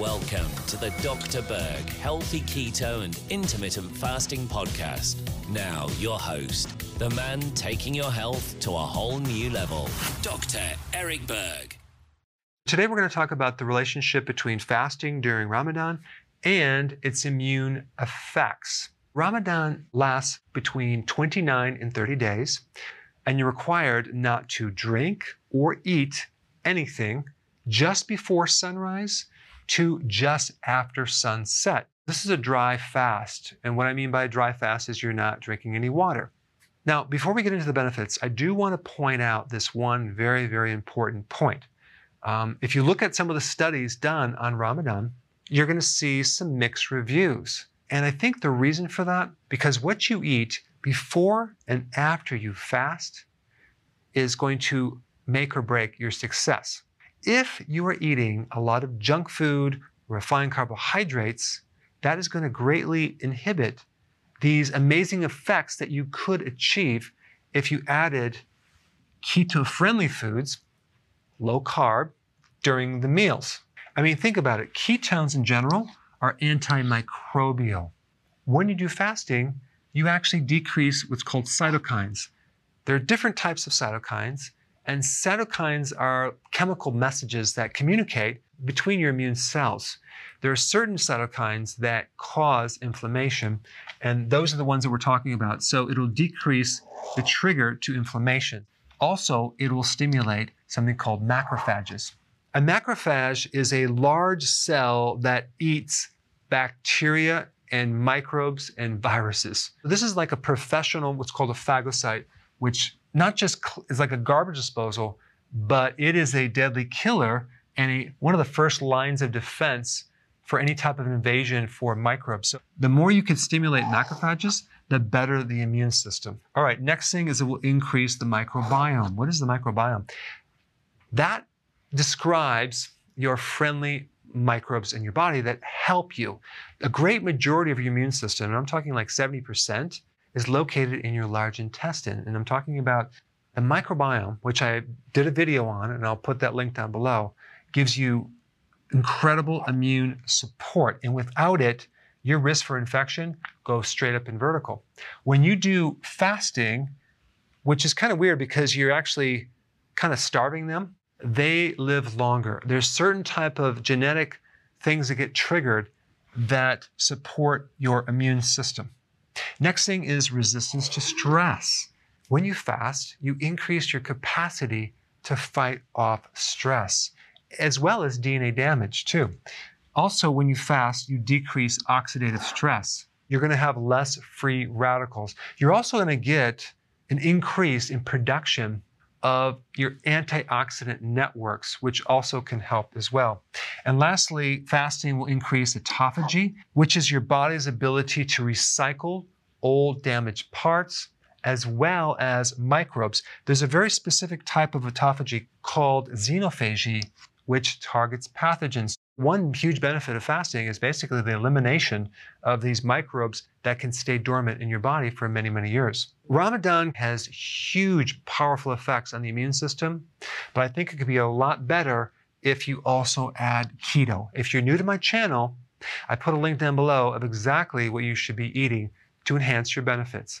Welcome to the Dr. Berg Healthy Keto and Intermittent Fasting Podcast. Now, your host, the man taking your health to a whole new level, Dr. Eric Berg. Today, we're going to talk about the relationship between fasting during Ramadan and its immune effects. Ramadan lasts between 29 and 30 days, and you're required not to drink or eat anything just before sunrise to just after sunset. This is a dry fast. And what I mean by a dry fast is you're not drinking any water. Now, before we get into the benefits, I do want to point out this one very, very important point. Um, if you look at some of the studies done on Ramadan, you're going to see some mixed reviews. And I think the reason for that, because what you eat before and after you fast is going to make or break your success. If you are eating a lot of junk food, refined carbohydrates, that is going to greatly inhibit these amazing effects that you could achieve if you added keto friendly foods, low carb, during the meals. I mean, think about it. Ketones in general are antimicrobial. When you do fasting, you actually decrease what's called cytokines. There are different types of cytokines, and cytokines are chemical messages that communicate between your immune cells. There are certain cytokines that cause inflammation, and those are the ones that we're talking about. So it'll decrease the trigger to inflammation. Also, it will stimulate something called macrophages. A macrophage is a large cell that eats bacteria and microbes and viruses. This is like a professional, what's called a phagocyte, which not just is like a garbage disposal, but it is a deadly killer and a, one of the first lines of defense for any type of invasion for microbes. So the more you can stimulate macrophages, the better the immune system. All right, next thing is it will increase the microbiome. What is the microbiome? That describes your friendly microbes in your body that help you. A great majority of your immune system, and I'm talking like 70%, is located in your large intestine. And I'm talking about the microbiome, which I did a video on, and I'll put that link down below, gives you incredible immune support. And without it, your risk for infection goes straight up in vertical. When you do fasting, which is kind of weird because you're actually kind of starving them, they live longer. There's certain type of genetic things that get triggered that support your immune system. Next thing is resistance to stress. When you fast, you increase your capacity to fight off stress, as well as DNA damage, too. Also, when you fast, you decrease oxidative stress. You're going to have less free radicals. You're also going to get an increase in production of your antioxidant networks, which also can help as well. And lastly, fasting will increase autophagy, which is your body's ability to recycle old damaged parts as well as microbes. There's a very specific type of autophagy called xenophagy, which targets pathogens. One huge benefit of fasting is basically the elimination of these microbes that can stay dormant in your body for many, many years. Ramadan has huge, powerful effects on the immune system, but I think it could be a lot better if you also add keto. If you're new to my channel, I put a link down below of exactly what you should be eating to enhance your benefits.